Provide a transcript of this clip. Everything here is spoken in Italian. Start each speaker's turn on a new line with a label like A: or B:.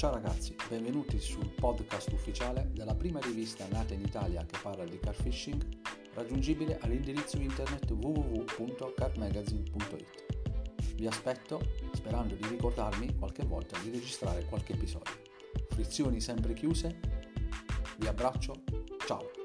A: Ciao ragazzi, benvenuti sul podcast ufficiale della prima rivista nata in Italia che parla di car fishing, raggiungibile all'indirizzo internet www.carmagazine.it. Vi aspetto sperando di ricordarmi qualche volta di registrare qualche episodio. Frizioni sempre chiuse, vi abbraccio, ciao!